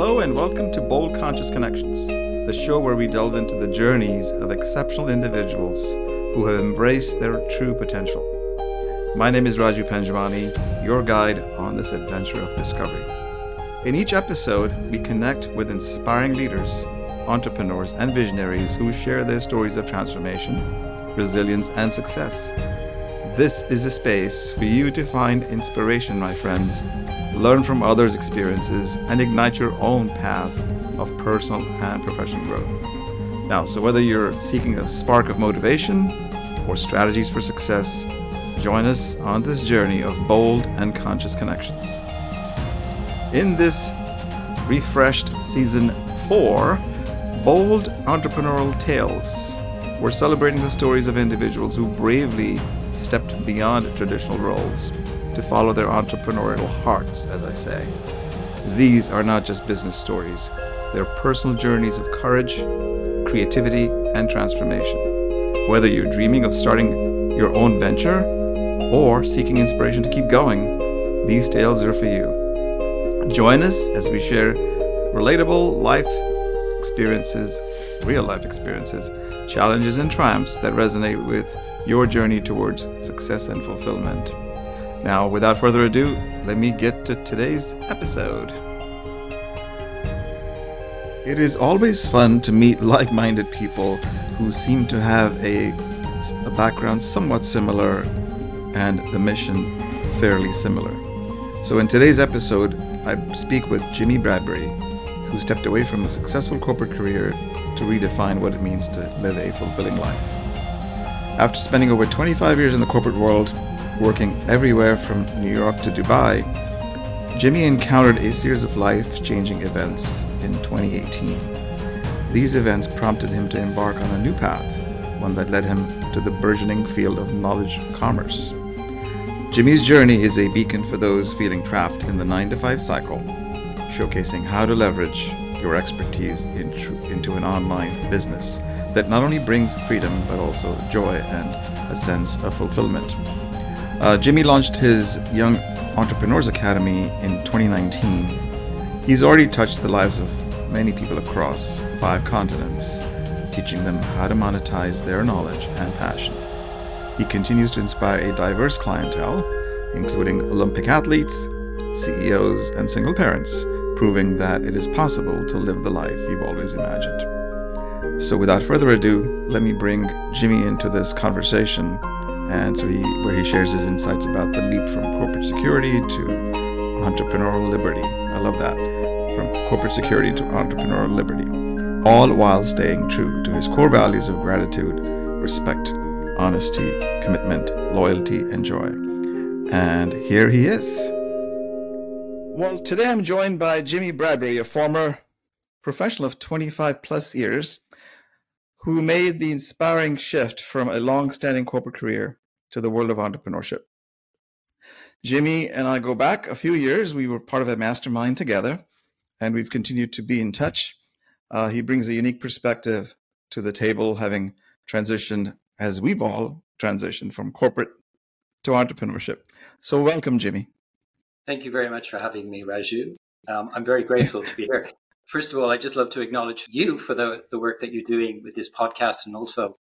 Hello, and welcome to Bold Conscious Connections, the show where we delve into the journeys of exceptional individuals who have embraced their true potential. My name is Raju Panjwani, your guide on this adventure of discovery. In each episode, we connect with inspiring leaders, entrepreneurs, and visionaries who share their stories of transformation, resilience, and success. This is a space for you to find inspiration, my friends, learn from others' experiences, and ignite your own path of personal and professional growth. Now, so whether you're seeking a spark of motivation or strategies for success, join us on this journey of bold and conscious connections. In this refreshed season four, Bold Entrepreneurial Tales, we're celebrating the stories of individuals who bravely stepped beyond traditional roles to follow their entrepreneurial hearts, as I say. These are not just business stories, they're personal journeys of courage, creativity, and transformation. Whether you're dreaming of starting your own venture or seeking inspiration to keep going, these tales are for you. Join us as we share relatable life experiences, real life experiences, challenges, and triumphs that resonate with your journey towards success and fulfillment. Now, without further ado, let me get to today's episode. It is always fun to meet like minded people who seem to have a, a background somewhat similar and the mission fairly similar. So, in today's episode, I speak with Jimmi Bradbury, who stepped away from a successful corporate career to redefine what it means to live a fulfilling life. After spending over 25 years in the corporate world, working everywhere from New York to Dubai, Jimmi encountered a series of life changing events in 2018. These events prompted him to embark on a new path, one that led him to the burgeoning field of knowledge commerce. Jimmi's journey is a beacon for those feeling trapped in the 9 to 5 cycle, showcasing how to leverage your expertise into, into an online business that not only brings freedom but also joy and a sense of fulfillment. Uh, Jimmi launched his Young Entrepreneurs Academy in 2019. He's already touched the lives of many people across five continents, teaching them how to monetize their knowledge and passion. He continues to inspire a diverse clientele, including Olympic athletes, CEOs, and single parents, proving that it is possible to live the life you've always imagined. So, without further ado, let me bring Jimmi into this conversation and so he where he shares his insights about the leap from corporate security to entrepreneurial liberty. I love that. From corporate security to entrepreneurial liberty, all while staying true to his core values of gratitude, respect, honesty, commitment, loyalty, and joy. And here he is. Well, today I'm joined by Jimmi Bradbury, a former professional of 25 plus years who made the inspiring shift from a long standing corporate career to the world of entrepreneurship. Jimmi and I go back a few years. We were part of a mastermind together, and we've continued to be in touch. Uh, he brings a unique perspective to the table, having transitioned, as we've all transitioned from corporate to entrepreneurship. So, welcome, Jimmi. Thank you very much for having me, Raju. Um, I'm very grateful to be here. First of all, I just love to acknowledge you for the, the work that you're doing with this podcast and also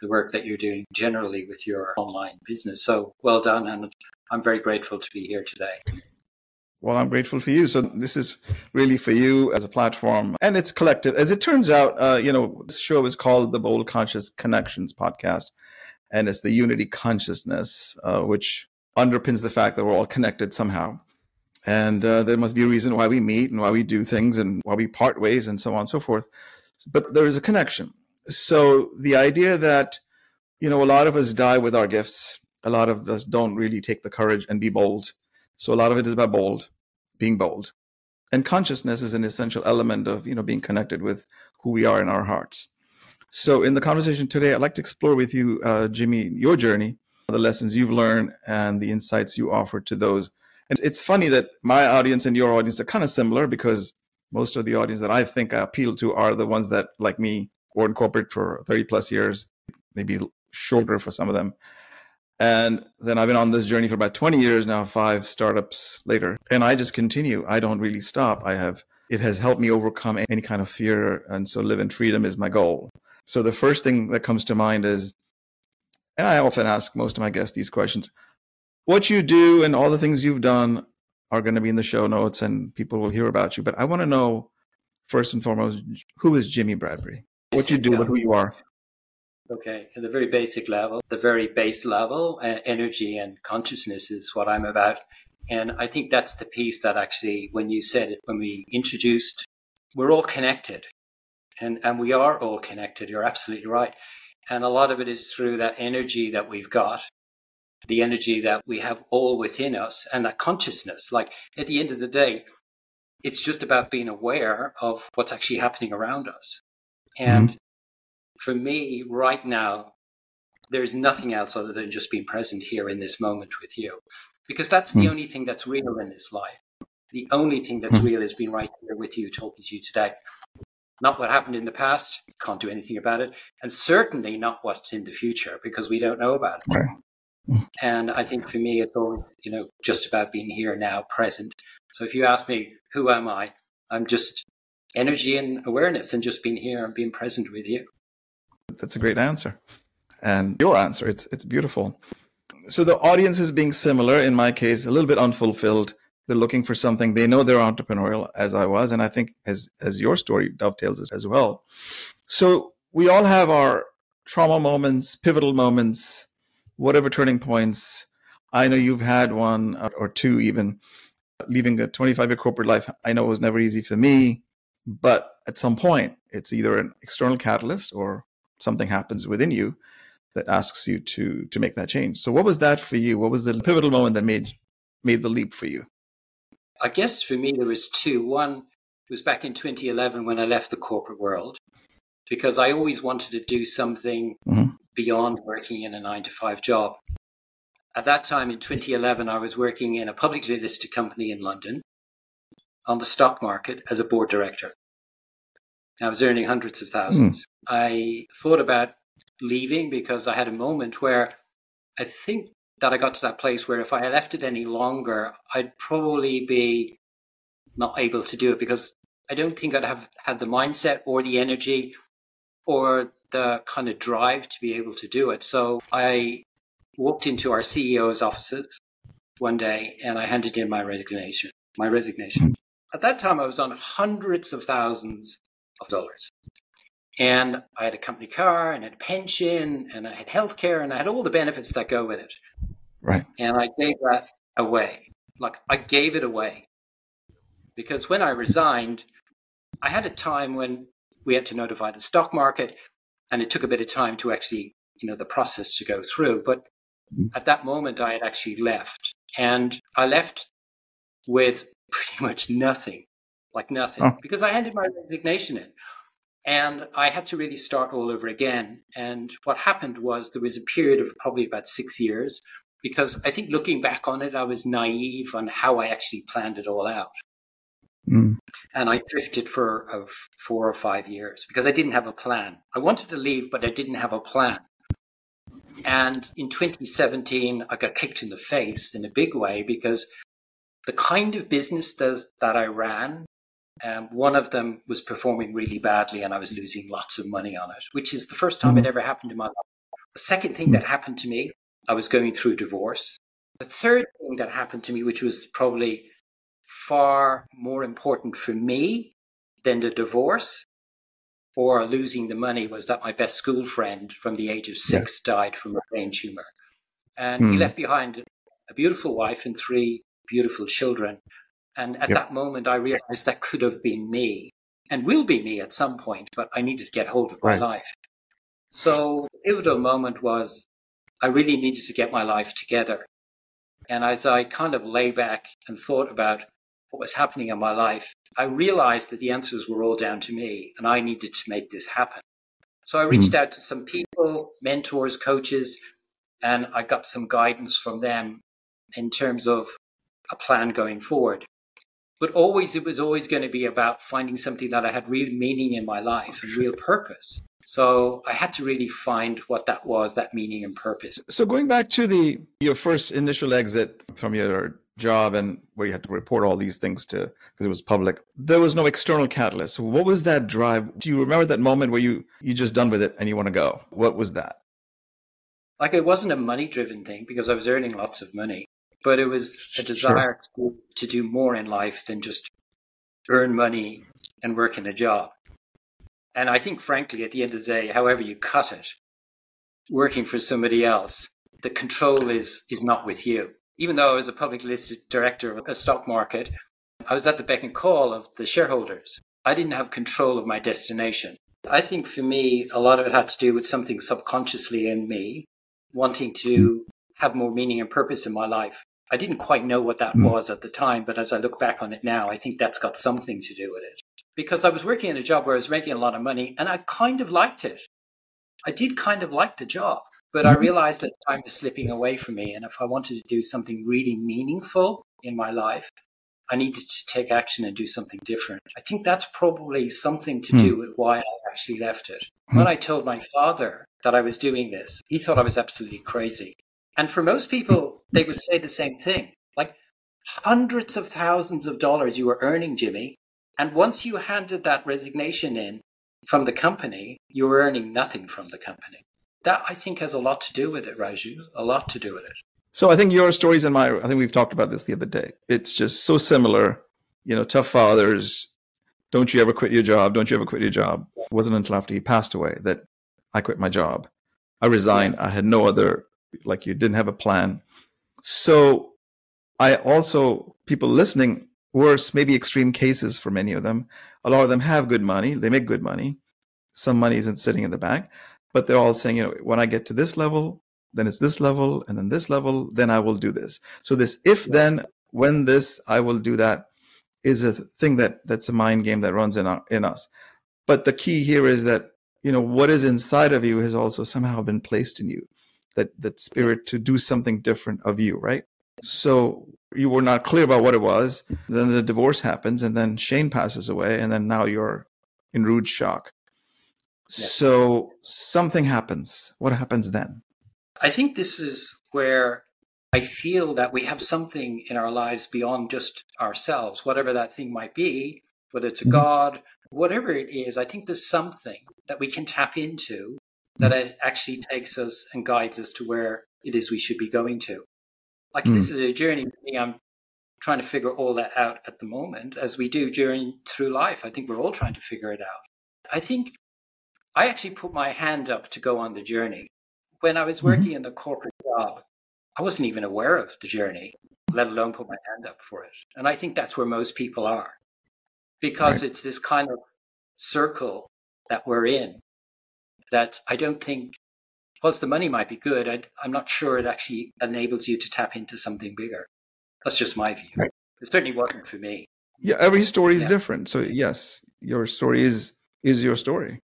the work that you're doing generally with your online business. So well done. And I'm very grateful to be here today. Well, I'm grateful for you. So this is really for you as a platform, and it's collective. As it turns out, uh, you know, this show is called the Bold Conscious Connections podcast, and it's the unity consciousness, uh, which underpins the fact that we're all connected somehow. And uh, there must be a reason why we meet and why we do things and why we part ways and so on and so forth. But there is a connection so the idea that you know a lot of us die with our gifts. A lot of us don't really take the courage and be bold. So a lot of it is about bold being bold. And consciousness is an essential element of you know being connected with who we are in our hearts. So in the conversation today i'd like to explore with you uh, jimmy your journey the lessons you've learned and the insights you offer to those. And it's funny that my audience and your audience are kind of similar because most of the audience that i think i appeal to are the ones that like me or in corporate for 30 plus years, maybe shorter for some of them. And then I've been on this journey for about 20 years now, five startups later. And I just continue. I don't really stop. I have it has helped me overcome any kind of fear. And so live in freedom is my goal. So the first thing that comes to mind is, and I often ask most of my guests these questions what you do and all the things you've done are going to be in the show notes and people will hear about you. But I want to know first and foremost, who is Jimmi Bradbury? What you do, but who you are. Okay, at the very basic level, the very base level, uh, energy and consciousness is what I'm about. And I think that's the piece that actually, when you said it, when we introduced, we're all connected. And, and we are all connected. You're absolutely right. And a lot of it is through that energy that we've got, the energy that we have all within us, and that consciousness. Like at the end of the day, it's just about being aware of what's actually happening around us. And mm-hmm. for me, right now, there's nothing else other than just being present here in this moment with you, because that's the mm-hmm. only thing that's real in this life. The only thing that's mm-hmm. real is being right here with you, talking to you today. Not what happened in the past, can't do anything about it, and certainly not what's in the future because we don't know about it. Right. Mm-hmm. And I think for me, it's always, you know, just about being here now, present. So if you ask me, who am I? I'm just energy and awareness and just being here and being present with you. That's a great answer. And your answer, it's it's beautiful. So the audience is being similar, in my case, a little bit unfulfilled. They're looking for something. They know they're entrepreneurial, as I was, and I think as as your story dovetails as well. So we all have our trauma moments, pivotal moments, whatever turning points. I know you've had one or two even leaving a 25 year corporate life, I know it was never easy for me. But at some point, it's either an external catalyst or something happens within you that asks you to to make that change. So what was that for you? What was the pivotal moment that made made the leap for you? I guess for me there was two. One was back in 2011 when I left the corporate world because I always wanted to do something mm-hmm. beyond working in a 9 to 5 job. At that time in 2011, I was working in a publicly listed company in London on the stock market as a board director. I was earning hundreds of thousands. Mm. I thought about leaving because I had a moment where I think that I got to that place where if I left it any longer, I'd probably be not able to do it because I don't think I'd have had the mindset or the energy or the kind of drive to be able to do it. So I walked into our CEO's offices one day and I handed in my resignation. My resignation. Hmm. At that time, I was on hundreds of thousands of dollars. And I had a company car and had a pension and I had healthcare and I had all the benefits that go with it. Right. And I gave that away. Like I gave it away. Because when I resigned, I had a time when we had to notify the stock market and it took a bit of time to actually, you know, the process to go through. But mm-hmm. at that moment, I had actually left. And I left with pretty much nothing, like nothing, oh. because I handed my resignation in. And I had to really start all over again. And what happened was there was a period of probably about six years, because I think looking back on it, I was naive on how I actually planned it all out. Mm. And I drifted for uh, four or five years because I didn't have a plan. I wanted to leave, but I didn't have a plan. And in 2017, I got kicked in the face in a big way because the kind of business that, that I ran, um, one of them was performing really badly and I was losing lots of money on it, which is the first time mm. it ever happened in my life. The second thing that happened to me, I was going through divorce. The third thing that happened to me, which was probably far more important for me than the divorce, or losing the money was that my best school friend from the age of six yeah. died from a brain tumor. And mm. he hmm. left behind a beautiful wife and three beautiful children. And at yep. that moment, I realized that could have been me and will be me at some point, but I needed to get hold of my right. life. So the pivotal moment was I really needed to get my life together. And as I kind of lay back and thought about what was happening in my life, I realized that the answers were all down to me and I needed to make this happen. So I reached mm. out to some people, mentors, coaches, and I got some guidance from them in terms of a plan going forward. But always, it was always going to be about finding something that I had real meaning in my life and real purpose. So I had to really find what that was, that meaning and purpose. So going back to the your first initial exit from your job and where you had to report all these things to because it was public there was no external catalyst. What was that drive? Do you remember that moment where you you just done with it and you want to go? What was that? Like it wasn't a money driven thing because i was earning lots of money but it was a desire sure. to, to do more in life than just earn money and work in a job and i think frankly at the end of the day however you cut it working for somebody else the control is is not with you even though I was a public listed director of a stock market, I was at the beck and call of the shareholders. I didn't have control of my destination. I think for me, a lot of it had to do with something subconsciously in me wanting to have more meaning and purpose in my life. I didn't quite know what that mm. was at the time, but as I look back on it now, I think that's got something to do with it. Because I was working in a job where I was making a lot of money and I kind of liked it. I did kind of like the job. But I mm-hmm. realized that time was slipping away from me. And if I wanted to do something really meaningful in my life, I needed to take action and do something different. I think that's probably something to do hmm. with why I actually left it. Hmm. When I told my father that I was doing this, he thought I was absolutely crazy. And for most people, they would say the same thing like hundreds of thousands of dollars you were earning, Jimmi. And once you handed that resignation in from the company, you were earning nothing from the company that I think has a lot to do with it, Raju. A lot to do with it. So I think your stories and my, I think we've talked about this the other day. It's just so similar. You know, tough fathers. Don't you ever quit your job? Don't you ever quit your job? It wasn't until after he passed away that I quit my job. I resigned. I had no other, like you didn't have a plan. So I also, people listening, worse, maybe extreme cases for many of them. A lot of them have good money. They make good money. Some money isn't sitting in the bank but they're all saying, you know, when I get to this level, then it's this level, and then this level, then I will do this. So this if then when this I will do that is a thing that that's a mind game that runs in our, in us. But the key here is that you know what is inside of you has also somehow been placed in you, that that spirit to do something different of you, right? So you were not clear about what it was. Then the divorce happens, and then Shane passes away, and then now you're in rude shock. So something happens. What happens then? I think this is where I feel that we have something in our lives beyond just ourselves, whatever that thing might be, whether it's a mm-hmm. God, whatever it is. I think there's something that we can tap into that mm-hmm. actually takes us and guides us to where it is we should be going to. Like mm-hmm. this is a journey. I'm trying to figure all that out at the moment, as we do during through life. I think we're all trying to figure it out. I think I actually put my hand up to go on the journey. When I was mm-hmm. working mm-hmm. in the corporate job, I wasn't even aware of the journey, let alone put my hand up for it. And I think that's where most people are because right. it's this kind of circle that we're in that I don't think, whilst the money might be good, I, am not sure it actually enables you to tap into something bigger. That's just my view. Right. It certainly wasn't for me. Yeah, every story is yeah. different. So yes, your story is is your story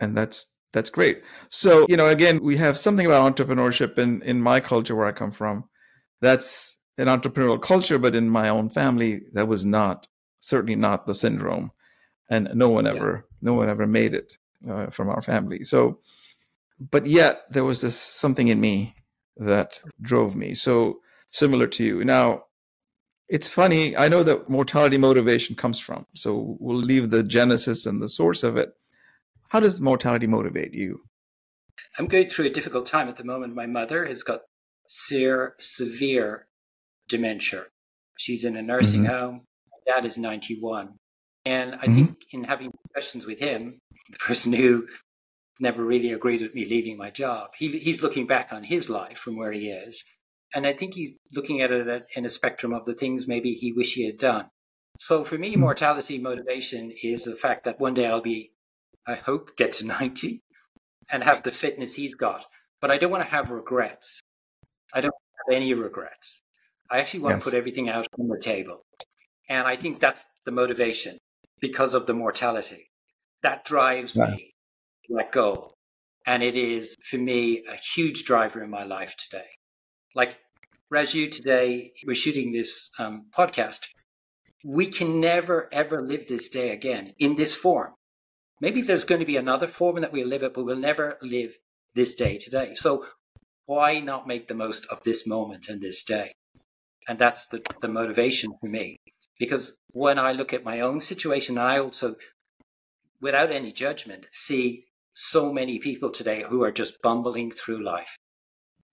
and that's that's great. So, you know, again, we have something about entrepreneurship in in my culture where I come from. That's an entrepreneurial culture, but in my own family, that was not certainly not the syndrome, and no one ever yeah. no one ever made it uh, from our family. So, but yet there was this something in me that drove me. So similar to you now. It's funny. I know that mortality motivation comes from. So we'll leave the genesis and the source of it how does mortality motivate you? I'm going through a difficult time at the moment. My mother has got severe, severe dementia. She's in a nursing mm-hmm. home. My dad is 91. And I mm-hmm. think in having discussions with him, the person who never really agreed with me leaving my job, he, he's looking back on his life from where he is. And I think he's looking at it in a spectrum of the things maybe he wish he had done. So for me, mm-hmm. mortality motivation is the fact that one day I'll be I hope, get to 90 and have the fitness he's got. But I don't want to have regrets. I don't have any regrets. I actually want yes. to put everything out on the table. And I think that's the motivation because of the mortality. That drives me to let go. And it is, for me, a huge driver in my life today. Like Raju, today, we're shooting this um, podcast. We can never, ever live this day again in this form. Maybe there's going to be another form that we'll live it, but we'll never live this day today. So why not make the most of this moment and this day? And that's the, the motivation for me. Because when I look at my own situation, I also, without any judgment, see so many people today who are just bumbling through life.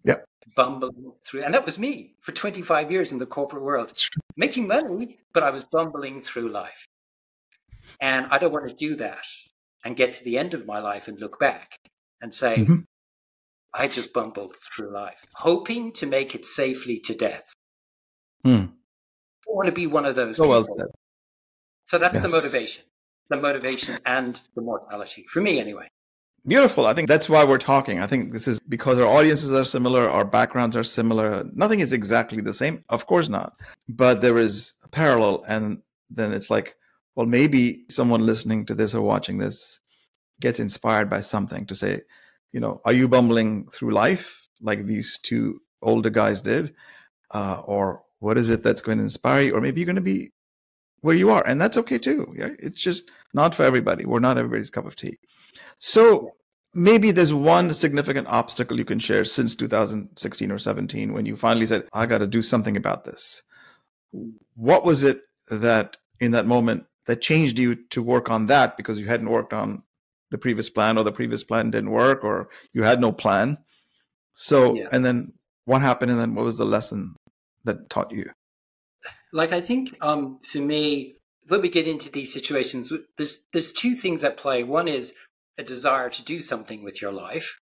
Yeah. Bumbling through. And that was me for 25 years in the corporate world, making money, but I was bumbling through life. And I don't want to do that and get to the end of my life and look back and say, mm-hmm. I just bumbled through life, hoping to make it safely to death. Hmm. Want to be one of those. So, well so that's yes. the motivation, the motivation and the mortality for me, anyway. Beautiful. I think that's why we're talking. I think this is because our audiences are similar, our backgrounds are similar. Nothing is exactly the same. Of course not. But there is a parallel. And then it's like, well, maybe someone listening to this or watching this gets inspired by something to say, you know, are you bumbling through life like these two older guys did? Uh, or what is it that's going to inspire you? Or maybe you're going to be where you are. And that's okay too. Yeah? It's just not for everybody. We're not everybody's cup of tea. So maybe there's one significant obstacle you can share since 2016 or 17 when you finally said, I got to do something about this. What was it that in that moment that changed you to work on that because you hadn't worked on the previous plan or the previous plan didn't work or you had no plan. So, yeah. and then what happened? And then what was the lesson that taught you? Like, I think um, for me, when we get into these situations, there's, there's two things at play. One is a desire to do something with your life,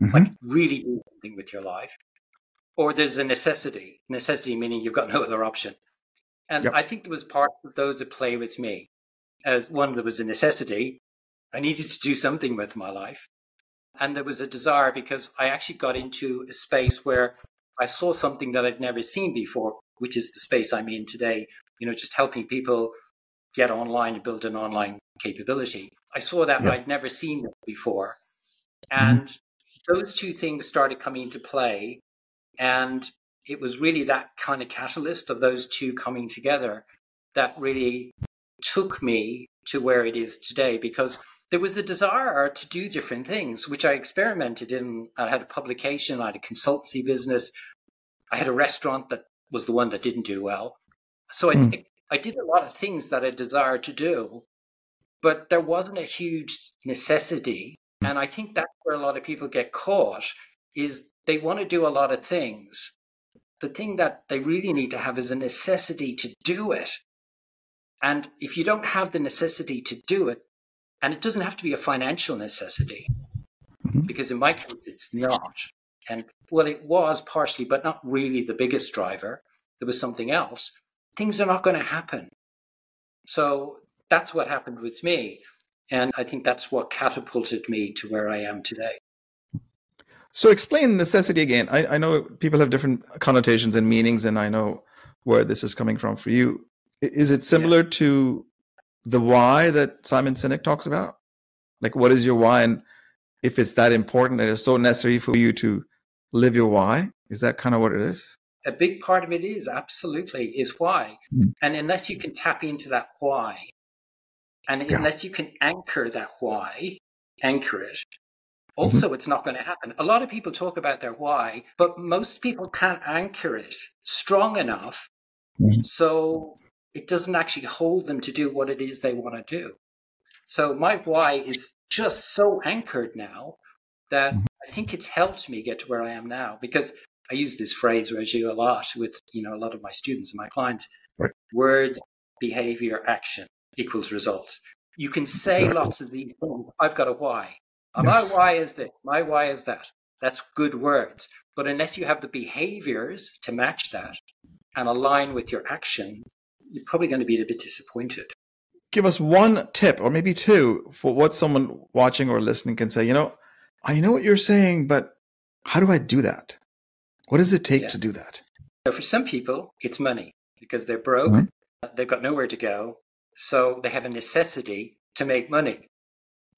mm-hmm. like really do something with your life. Or there's a necessity, necessity meaning you've got no other option. And yep. I think there was part of those at play with me. As one, there was a necessity, I needed to do something with my life. And there was a desire because I actually got into a space where I saw something that I'd never seen before, which is the space I'm in today, you know, just helping people get online and build an online capability. I saw that yes. I'd never seen that before. Mm-hmm. And mm-hmm. those two things started coming into play. And it was really that kind of catalyst of those two coming together that really took me to where it is today because there was a desire to do different things, which I experimented in. I had a publication, I had a consultancy business, I had a restaurant that was the one that didn't do well. So I, mm. I did a lot of things that I desired to do, but there wasn't a huge necessity. And I think that's where a lot of people get caught is they want to do a lot of things. The thing that they really need to have is a necessity to do it. And if you don't have the necessity to do it, and it doesn't have to be a financial necessity, mm-hmm. because in my case, it's not. And well, it was partially, but not really the biggest driver. There was something else. Things are not going to happen. So that's what happened with me. And I think that's what catapulted me to where I am today. So explain necessity again. I, I know people have different connotations and meanings, and I know where this is coming from for you. Is it similar yeah. to the why that Simon Sinek talks about? Like, what is your why? And if it's that important and it's so necessary for you to live your why, is that kind of what it is? A big part of it is absolutely is why. Mm. And unless you can tap into that why, and yeah. unless you can anchor that why, anchor it, mm-hmm. also mm-hmm. it's not going to happen. A lot of people talk about their why, but most people can't anchor it strong enough. Mm-hmm. So it doesn't actually hold them to do what it is they want to do. So my why is just so anchored now that mm-hmm. I think it's helped me get to where I am now because I use this phrase Raju a lot with you know a lot of my students and my clients. Right. Words, behavior, action equals results. You can say exactly. lots of these things. I've got a why. Yes. My why is this. My why is that. That's good words. But unless you have the behaviors to match that and align with your action, you're probably going to be a bit disappointed. Give us one tip or maybe two for what someone watching or listening can say, you know, I know what you're saying, but how do I do that? What does it take yeah. to do that? So for some people, it's money because they're broke, mm-hmm. they've got nowhere to go, so they have a necessity to make money.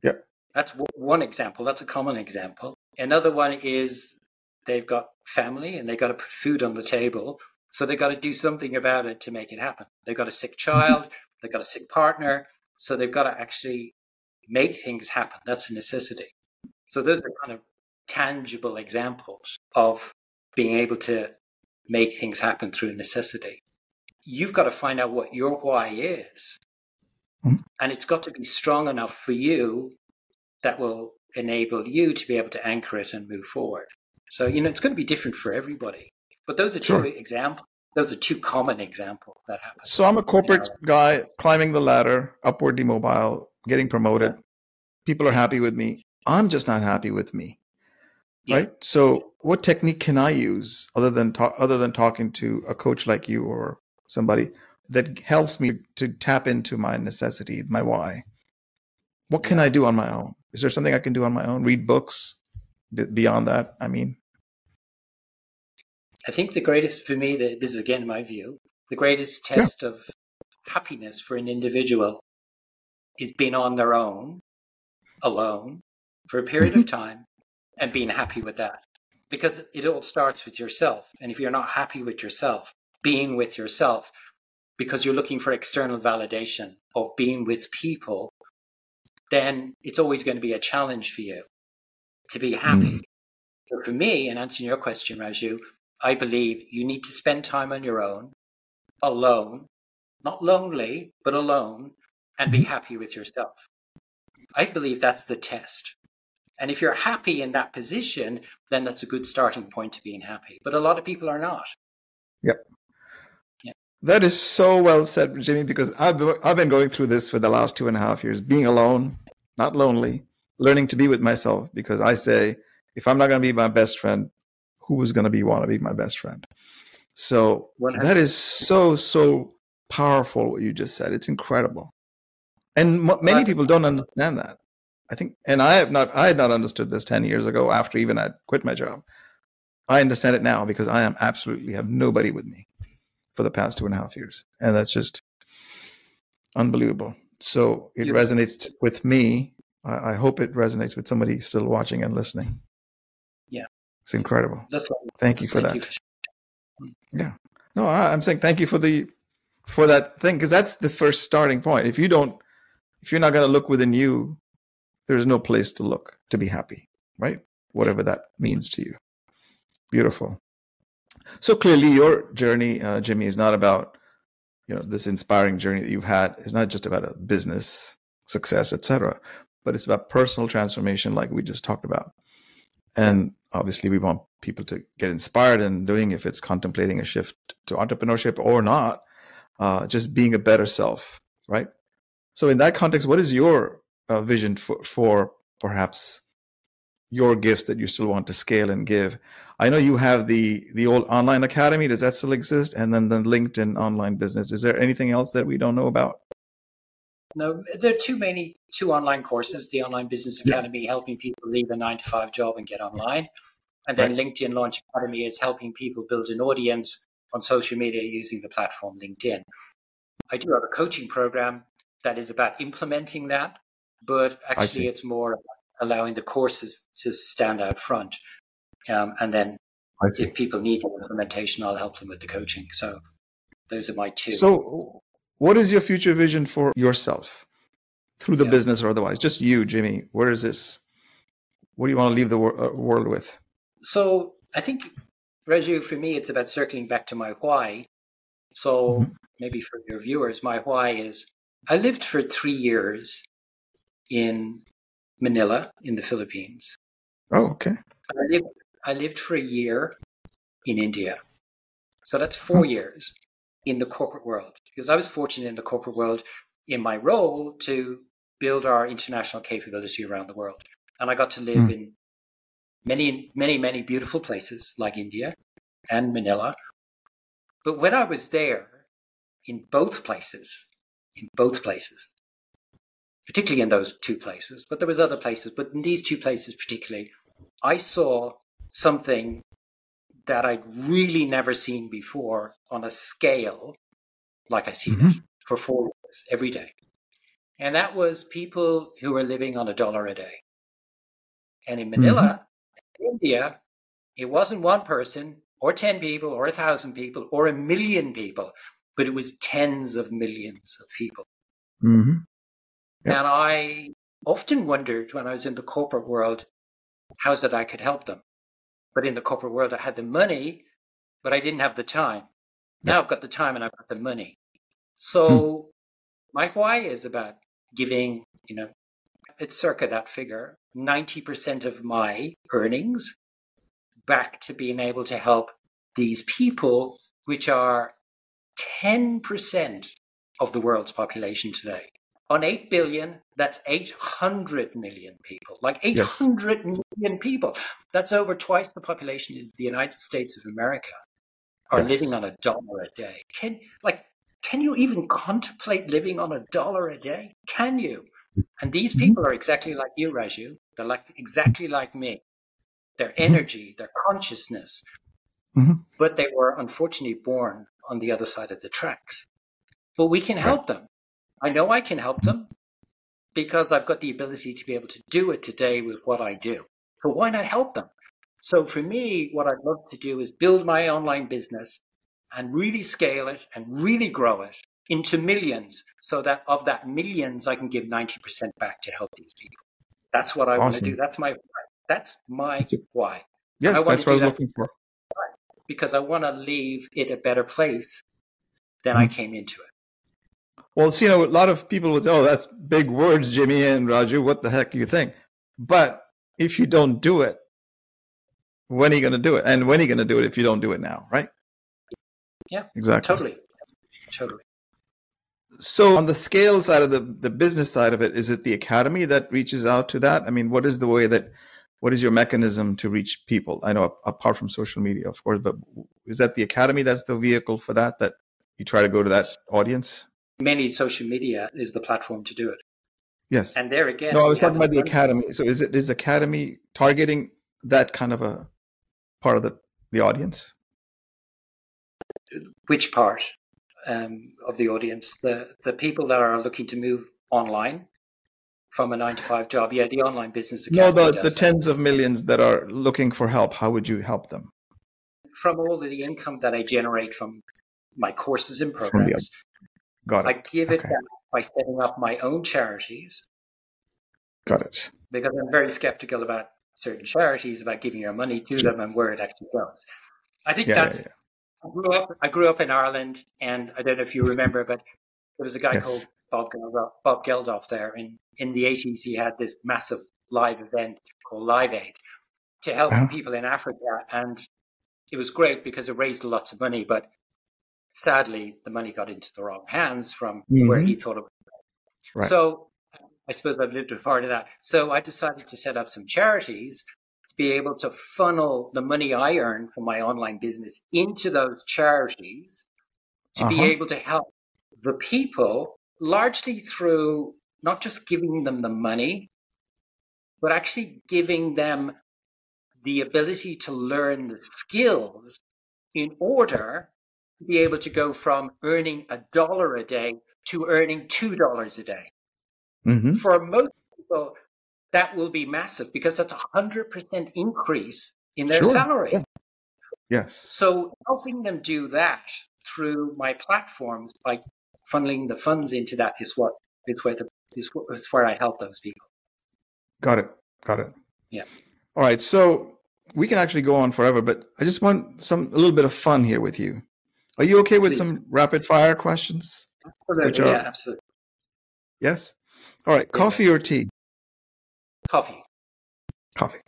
Yeah. That's one example. That's a common example. Another one is they've got family and they've got to put food on the table so they've got to do something about it to make it happen. They've got a sick child, they've got a sick partner, so they've got to actually make things happen. That's a necessity. So those are kind of tangible examples of being able to make things happen through necessity. You've got to find out what your why is. Mm-hmm. And it's got to be strong enough for you that will enable you to be able to anchor it and move forward. So, you know, it's going to be different for everybody. But those are sure. two examples. Those are two common examples that happen. So I'm a corporate guy climbing the ladder, upwardly mobile, getting promoted. Yeah. People are happy with me. I'm just not happy with me. Yeah. Right? So what technique can I use other than talk, other than talking to a coach like you or somebody that helps me to tap into my necessity, my why? What can I do on my own? Is there something I can do on my own? Read books beyond that? I mean, I think the greatest for me, this is again my view, the greatest test yeah. of happiness for an individual is being on their own, alone, for a period mm-hmm. of time, and being happy with that. Because it all starts with yourself. And if you're not happy with yourself, being with yourself, because you're looking for external validation of being with people, then it's always going to be a challenge for you to be happy. Mm. So for me, in answering your question, Raju, I believe you need to spend time on your own, alone, not lonely, but alone, and be mm-hmm. happy with yourself. I believe that's the test. And if you're happy in that position, then that's a good starting point to being happy. But a lot of people are not. Yep. Yeah. That is so well said, Jimmi, because I've been, I've been going through this for the last two and a half years, being alone, not lonely, learning to be with myself, because I say, if I'm not going to be my best friend, who is going to be want to be my best friend. So that is so so powerful what you just said. It's incredible, and m- many people don't understand that. I think, and I have not. I had not understood this ten years ago. After even I quit my job, I understand it now because I am absolutely have nobody with me for the past two and a half years, and that's just unbelievable. So it resonates with me. I, I hope it resonates with somebody still watching and listening. It's incredible. thank you for thank that. You. Yeah. No, I, I'm saying thank you for the for that thing because that's the first starting point. If you don't, if you're not going to look within you, there's no place to look to be happy, right? Whatever that means to you. Beautiful. So clearly, your journey, uh, Jimmi, is not about you know this inspiring journey that you've had. It's not just about a business success, etc., but it's about personal transformation, like we just talked about. And obviously we want people to get inspired in doing if it's contemplating a shift to entrepreneurship or not uh, just being a better self right? So in that context what is your uh, vision for, for perhaps your gifts that you still want to scale and give? I know you have the the old online academy. Does that still exist? And then the linkedin online business. Is there anything else that we don't know about no, there are too many two online courses. The Online Business Academy yeah. helping people leave a nine to five job and get online, and then right. LinkedIn Launch Academy is helping people build an audience on social media using the platform LinkedIn. I do have a coaching program that is about implementing that, but actually it's more allowing the courses to stand out front. Um, and then if people need implementation, I'll help them with the coaching. So those are my two. So what is your future vision for yourself through the yeah. business or otherwise? Just you, Jimmi. Where is this? What do you want to leave the wor- uh, world with? So I think, Raju, for me, it's about circling back to my why. So mm-hmm. maybe for your viewers, my why is I lived for three years in Manila in the Philippines. Oh, okay. I lived, I lived for a year in India. So that's four oh. years in the corporate world because I was fortunate in the corporate world in my role to build our international capability around the world. And I got to live mm. in many, many, many beautiful places like India and Manila. But when I was there, in both places, in both places, particularly in those two places, but there was other places, but in these two places particularly, I saw something that I'd really never seen before on a scale like I see mm-hmm. for four years every day. And that was people who were living on a dollar a day. And in Manila, mm-hmm. India, it wasn't one person or 10 people or a thousand people or a million people, but it was tens of millions of people. Mm-hmm. Yep. And I often wondered when I was in the corporate world, how's that I could help them. But in the corporate world, I had the money but I didn't have the time. Now I've got the time and I've got the money. So hmm. my why is about giving, you know, it's circa that figure, 90% of my earnings back to being able to help these people, which are 10% of the world's population today. On 8 billion, that's 800 million people. Like 800 yes. million people. That's over twice the population of the United States of America are yes. living on a dollar a day. Can like can you even contemplate living on a dollar a day? Can you? And these mm-hmm. people are exactly like you, Raju. They're like exactly like me. Their mm-hmm. energy, their consciousness. Mm-hmm. But they were unfortunately born on the other side of the tracks. But we can help them. I know I can help them because I've got the ability to be able to do it today with what I do. So why not help them? So for me, what I'd love to do is build my online business and really scale it and really grow it into millions so that of that millions I can give 90% back to help these people. That's what I awesome. want to do. That's my that's my why. Yes, that's what I was looking for. Because I want to leave it a better place than mm-hmm. I came into it. Well, see, you know, a lot of people would say, "Oh, that's big words, Jimmi and Raju. What the heck do you think?" But if you don't do it, when are you going to do it? And when are you going to do it if you don't do it now, right? Yeah, exactly. Totally, totally. So, on the scale side of the the business side of it, is it the academy that reaches out to that? I mean, what is the way that what is your mechanism to reach people? I know apart from social media, of course, but is that the academy that's the vehicle for that? That you try to go to that audience? Many social media is the platform to do it. Yes. And there again. No, I was talking about the academy. So is it is academy targeting that kind of a part of the, the audience? Which part um, of the audience? The the people that are looking to move online from a nine to five job. Yeah, the online business. No, the, the tens of millions that are looking for help. How would you help them? From all of the income that I generate from my courses and programs. Got it. I give it okay. back by setting up my own charities. Got it. Because I'm very skeptical about certain charities about giving your money to them and where it actually goes. I think yeah, that's. Yeah, yeah. I grew up. I grew up in Ireland, and I don't know if you remember, but there was a guy yes. called Bob Geldof, Bob Geldof there. In in the eighties, he had this massive live event called Live Aid to help uh-huh. people in Africa, and it was great because it raised lots of money. But sadly, the money got into the wrong hands from mm-hmm. where he thought it was. Right. So I suppose I've lived with part of that. So I decided to set up some charities to be able to funnel the money I earn from my online business into those charities to uh-huh. be able to help the people largely through not just giving them the money, but actually giving them the ability to learn the skills in order to be able to go from earning a dollar a day to earning two dollars a day. Mm-hmm. For most people, that will be massive because that's a hundred percent increase in their sure. salary. Yeah. Yes. So helping them do that through my platforms, like funneling the funds into that, is what is where the, is, is where I help those people. Got it. Got it. Yeah. All right. So we can actually go on forever, but I just want some a little bit of fun here with you. Are you okay with Please. some rapid fire questions? Absolutely. Are, yeah, absolutely. Yes. All right, coffee or tea? Coffee. Coffee.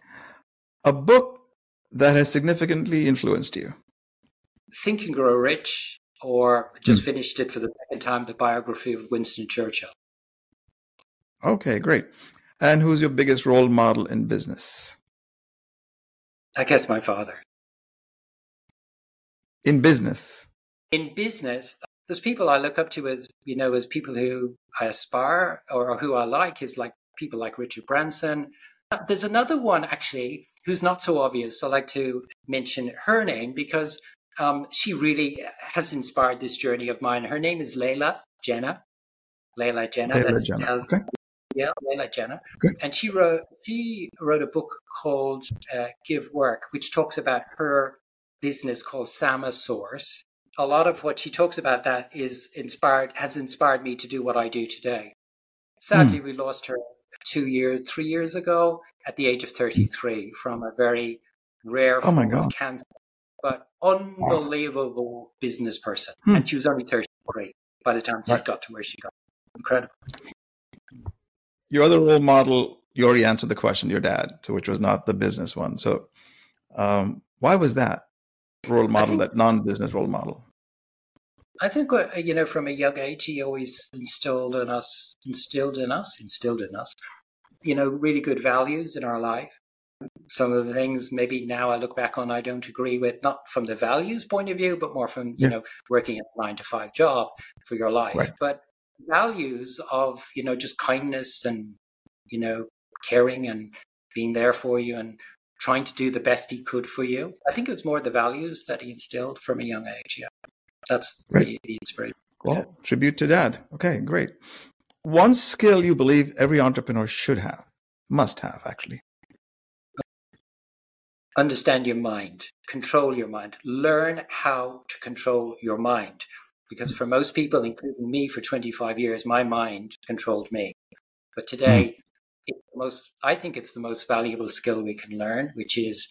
A book that has significantly influenced you? Think and Grow Rich, or just mm. finished it for the second time, the biography of Winston Churchill. Okay, great. And who's your biggest role model in business? I guess my father. In business? In business, there's people I look up to as you know as people who I aspire or, who I like is like people like Richard Branson. There's another one actually who's not so obvious. I like to mention her name because um, she really has inspired this journey of mine. Her name is Leila Janah. Leila Janah. Leila that's Janah. okay. Yeah, Leila Janah. Okay. And she wrote she wrote a book called uh, Give Work, which talks about her business called Samasource a lot of what she talks about that is inspired has inspired me to do what I do today. Sadly, mm. we lost her two years, three years ago at the age of 33 from a very rare oh form of cancer. but unbelievable business person. Hmm. And she was only 33 by the time she right. got to where she got. Incredible. Your other role model, you already answered the question, your dad, which was not the business one. So um, why was that role model, think, that non-business role model? I think uh, you know from a young age he always instilled in us, instilled in us, instilled in us, you know, really good values in our life. Some of the things maybe now I look back on I don't agree with, not from the values point of view, but more from you yeah. know working a nine to five job for your life. Right. But values of you know just kindness and you know caring and being there for you and trying to do the best he could for you. I think it was more the values that he instilled from a young age. Yeah. That's right. the, the inspiration. Well, yeah. tribute to dad. Okay, great. One skill you believe every entrepreneur should have, must have actually. Understand your mind, control your mind, learn how to control your mind. Because for most people, including me for 25 years, my mind controlled me. But today. It's the most, I think it's the most valuable skill we can learn, which is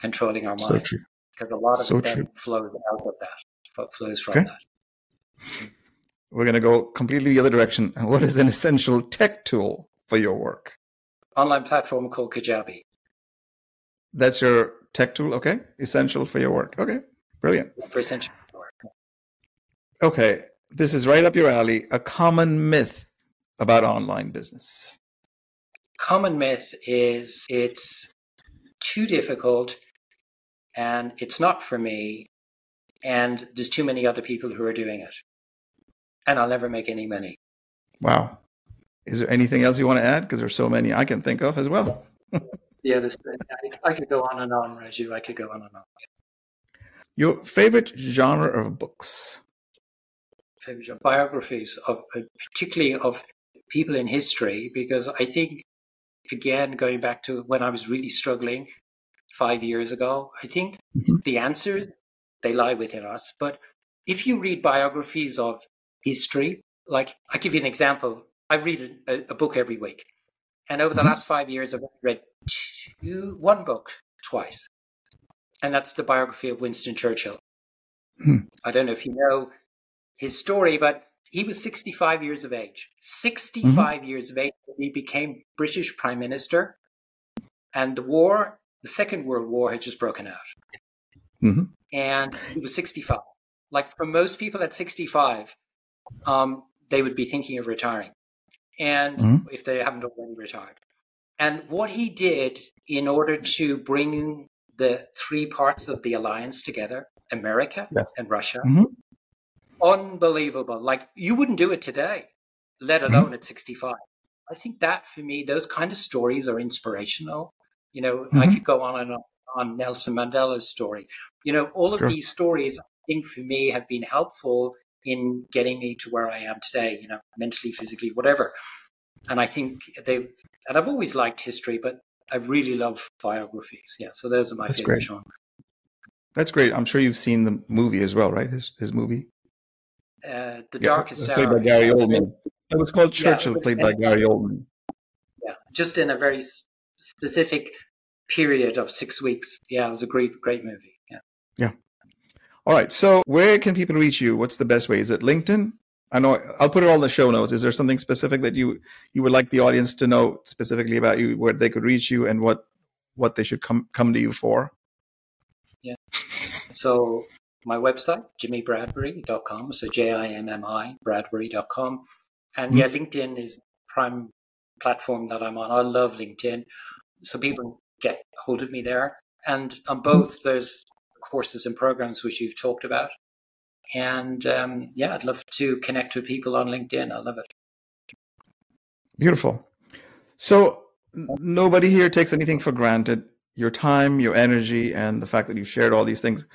controlling our mind. So true. Because a lot of so it flows out of that flows from okay. that. We're going to go completely the other direction. What is an essential tech tool for your work? Online platform called Kajabi. That's your tech tool, okay? Essential for your work. Okay, brilliant. For essential work. Okay, this is right up your alley. A common myth about online business. Common myth is it's too difficult and it's not for me and there's too many other people who are doing it. And I'll never make any money. Wow. Is there anything else you want to add? Because there's so many I can think of as well. yeah, this, I, could go on and on, Raju. I could go on and on. Your favorite genre of books? Favorite biographies of, particularly of people in history, because I think, again, going back to when I was really struggling five years ago, I think mm-hmm. the answers they lie within us. But if you read biographies of history, like I give you an example, I read a, a book every week. And over the mm-hmm. last five years, I've read two, one book twice. And that's the biography of Winston Churchill. Hmm. I don't know if you know his story, but he was 65 years of age. 65 mm-hmm. years of age, he became British Prime Minister. And the war, the Second World War, had just broken out. Mm-hmm. And he was 65. Like for most people at 65, um, they would be thinking of retiring. And mm-hmm. if they haven't already retired. And what he did in order to bring the three parts of the alliance together, America yes. and Russia, mm-hmm. Unbelievable. Like you wouldn't do it today, let mm-hmm. alone at 65. I think that for me, those kind of stories are inspirational. You know, I mm-hmm. could go on and on on Nelson Mandela's story. You know, all of sure. these stories, I think, for me, have been helpful in getting me to where I am today. You know, mentally, physically, whatever. And I think they, and I've always liked history, but I really love biographies. Yeah, so those are my That's favorite genre. That's great. I'm sure you've seen the movie as well, right? His his movie. Uh, the yeah, Darkest Hour. Played by Gary Oldman. It was called Churchill, yeah, played by Gary Oldman. Yeah, just in a very specific period of six weeks. Yeah, it was a great, great movie. Yeah. Yeah. All right. So where can people reach you? What's the best way? Is it LinkedIn? I know I'll put it all in the show notes. Is there something specific that you you would like the audience to know specifically about you, where they could reach you, and what what they should come come to you for? Yeah. So my website, jimmibradbury.com. So J I M M I Bradbury.com. And mm-hmm. yeah, LinkedIn is prime platform that I'm on. I love LinkedIn. So people get hold of me there. And on both, there's courses and programs which you've talked about. And um, yeah, I'd love to connect with people on LinkedIn. I love it. Beautiful. So nobody here takes anything for granted. Your time, your energy, and the fact that you shared all these things.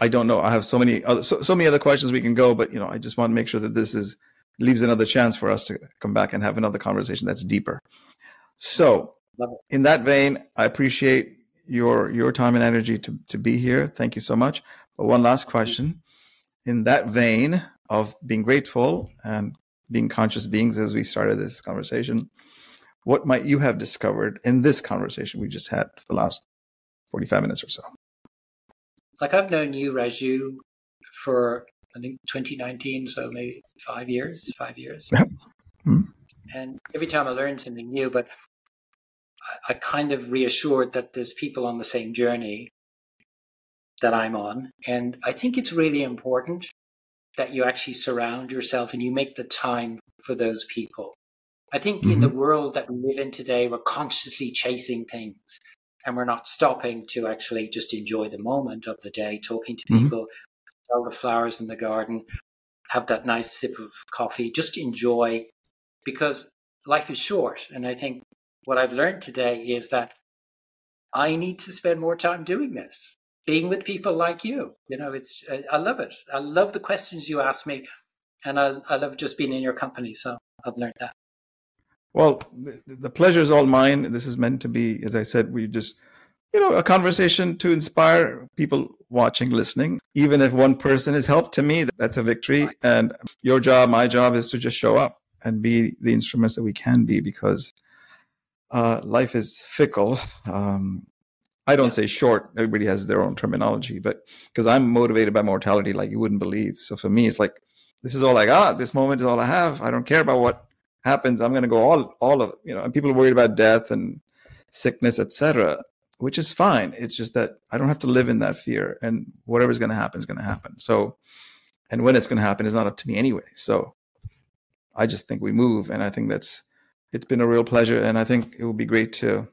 I don't know. I have so many other so, so many other questions we can go, but you know, I just want to make sure that this is leaves another chance for us to come back and have another conversation that's deeper. So in that vein, I appreciate your your time and energy to to be here. Thank you so much. But one last question. In that vein of being grateful and being conscious beings as we started this conversation, what might you have discovered in this conversation we just had for the last 45 minutes or so? Like I've known you, Raju, for I think 2019, so maybe five years, five years. Mm-hmm. And every time I learn something new, but I, I kind of reassured that there's people on the same journey that I'm on. And I think it's really important that you actually surround yourself and you make the time for those people. I think mm-hmm. in the mm-hmm. world that we live in today, we're consciously chasing things and we're not stopping to actually just enjoy the moment of the day, talking to mm-hmm. people, sell the flowers in the garden, have that nice sip of coffee, just enjoy because life is short. And I think what I've learned today is that I need to spend more time doing this, being with people like you. You know, it's, I love it. I love the questions you ask me and I, I love just being in your company. So I've learned that. Well, the, the pleasure is all mine. This is meant to be, as I said, we just, you know, a conversation to inspire people watching, listening. Even if one person is helped to me, that's a victory. And your job, my job is to just show up and be the instruments that we can be because uh, life is fickle. Um, I don't say short. Everybody has their own terminology, but because I'm motivated by mortality like you wouldn't believe. So for me, it's like, this is all I got. This moment is all I have. I don't care about what happens, I'm going to go all all of you know. And people are worried about death and sickness, etc., which is fine. It's just that I don't have to live in that fear, and whatever's going to happen is going to happen. So, and when it's going to happen is not up to me anyway. So, I just think we move, and I think that's it's been a real pleasure, and I think it would be great to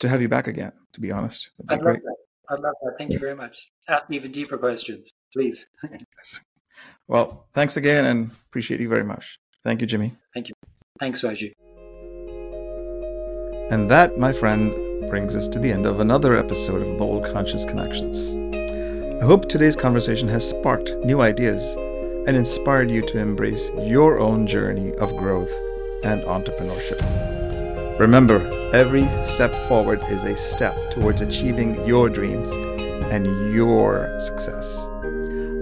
to have you back again. To be honest, I'd love that. I'd love that. Thank you very much. Ask me even deeper questions, please. well, thanks again, and appreciate you very much. Thank you, Jimmi. Thank you. Thanks, Raju. And that, my friend, brings us to the end of another episode of Bold Conscious Connections. I hope today's conversation has sparked new ideas and inspired you to embrace your own journey of growth and entrepreneurship. Remember, every step forward is a step towards achieving your dreams and your success.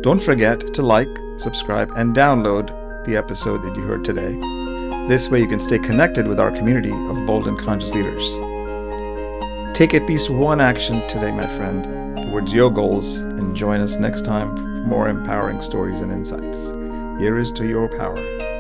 Don't forget to like, subscribe, and download the episode that you heard today. This way, you can stay connected with our community of bold and conscious leaders. Take at least one action today, my friend, towards your goals, and join us next time for more empowering stories and insights. Here is to your power.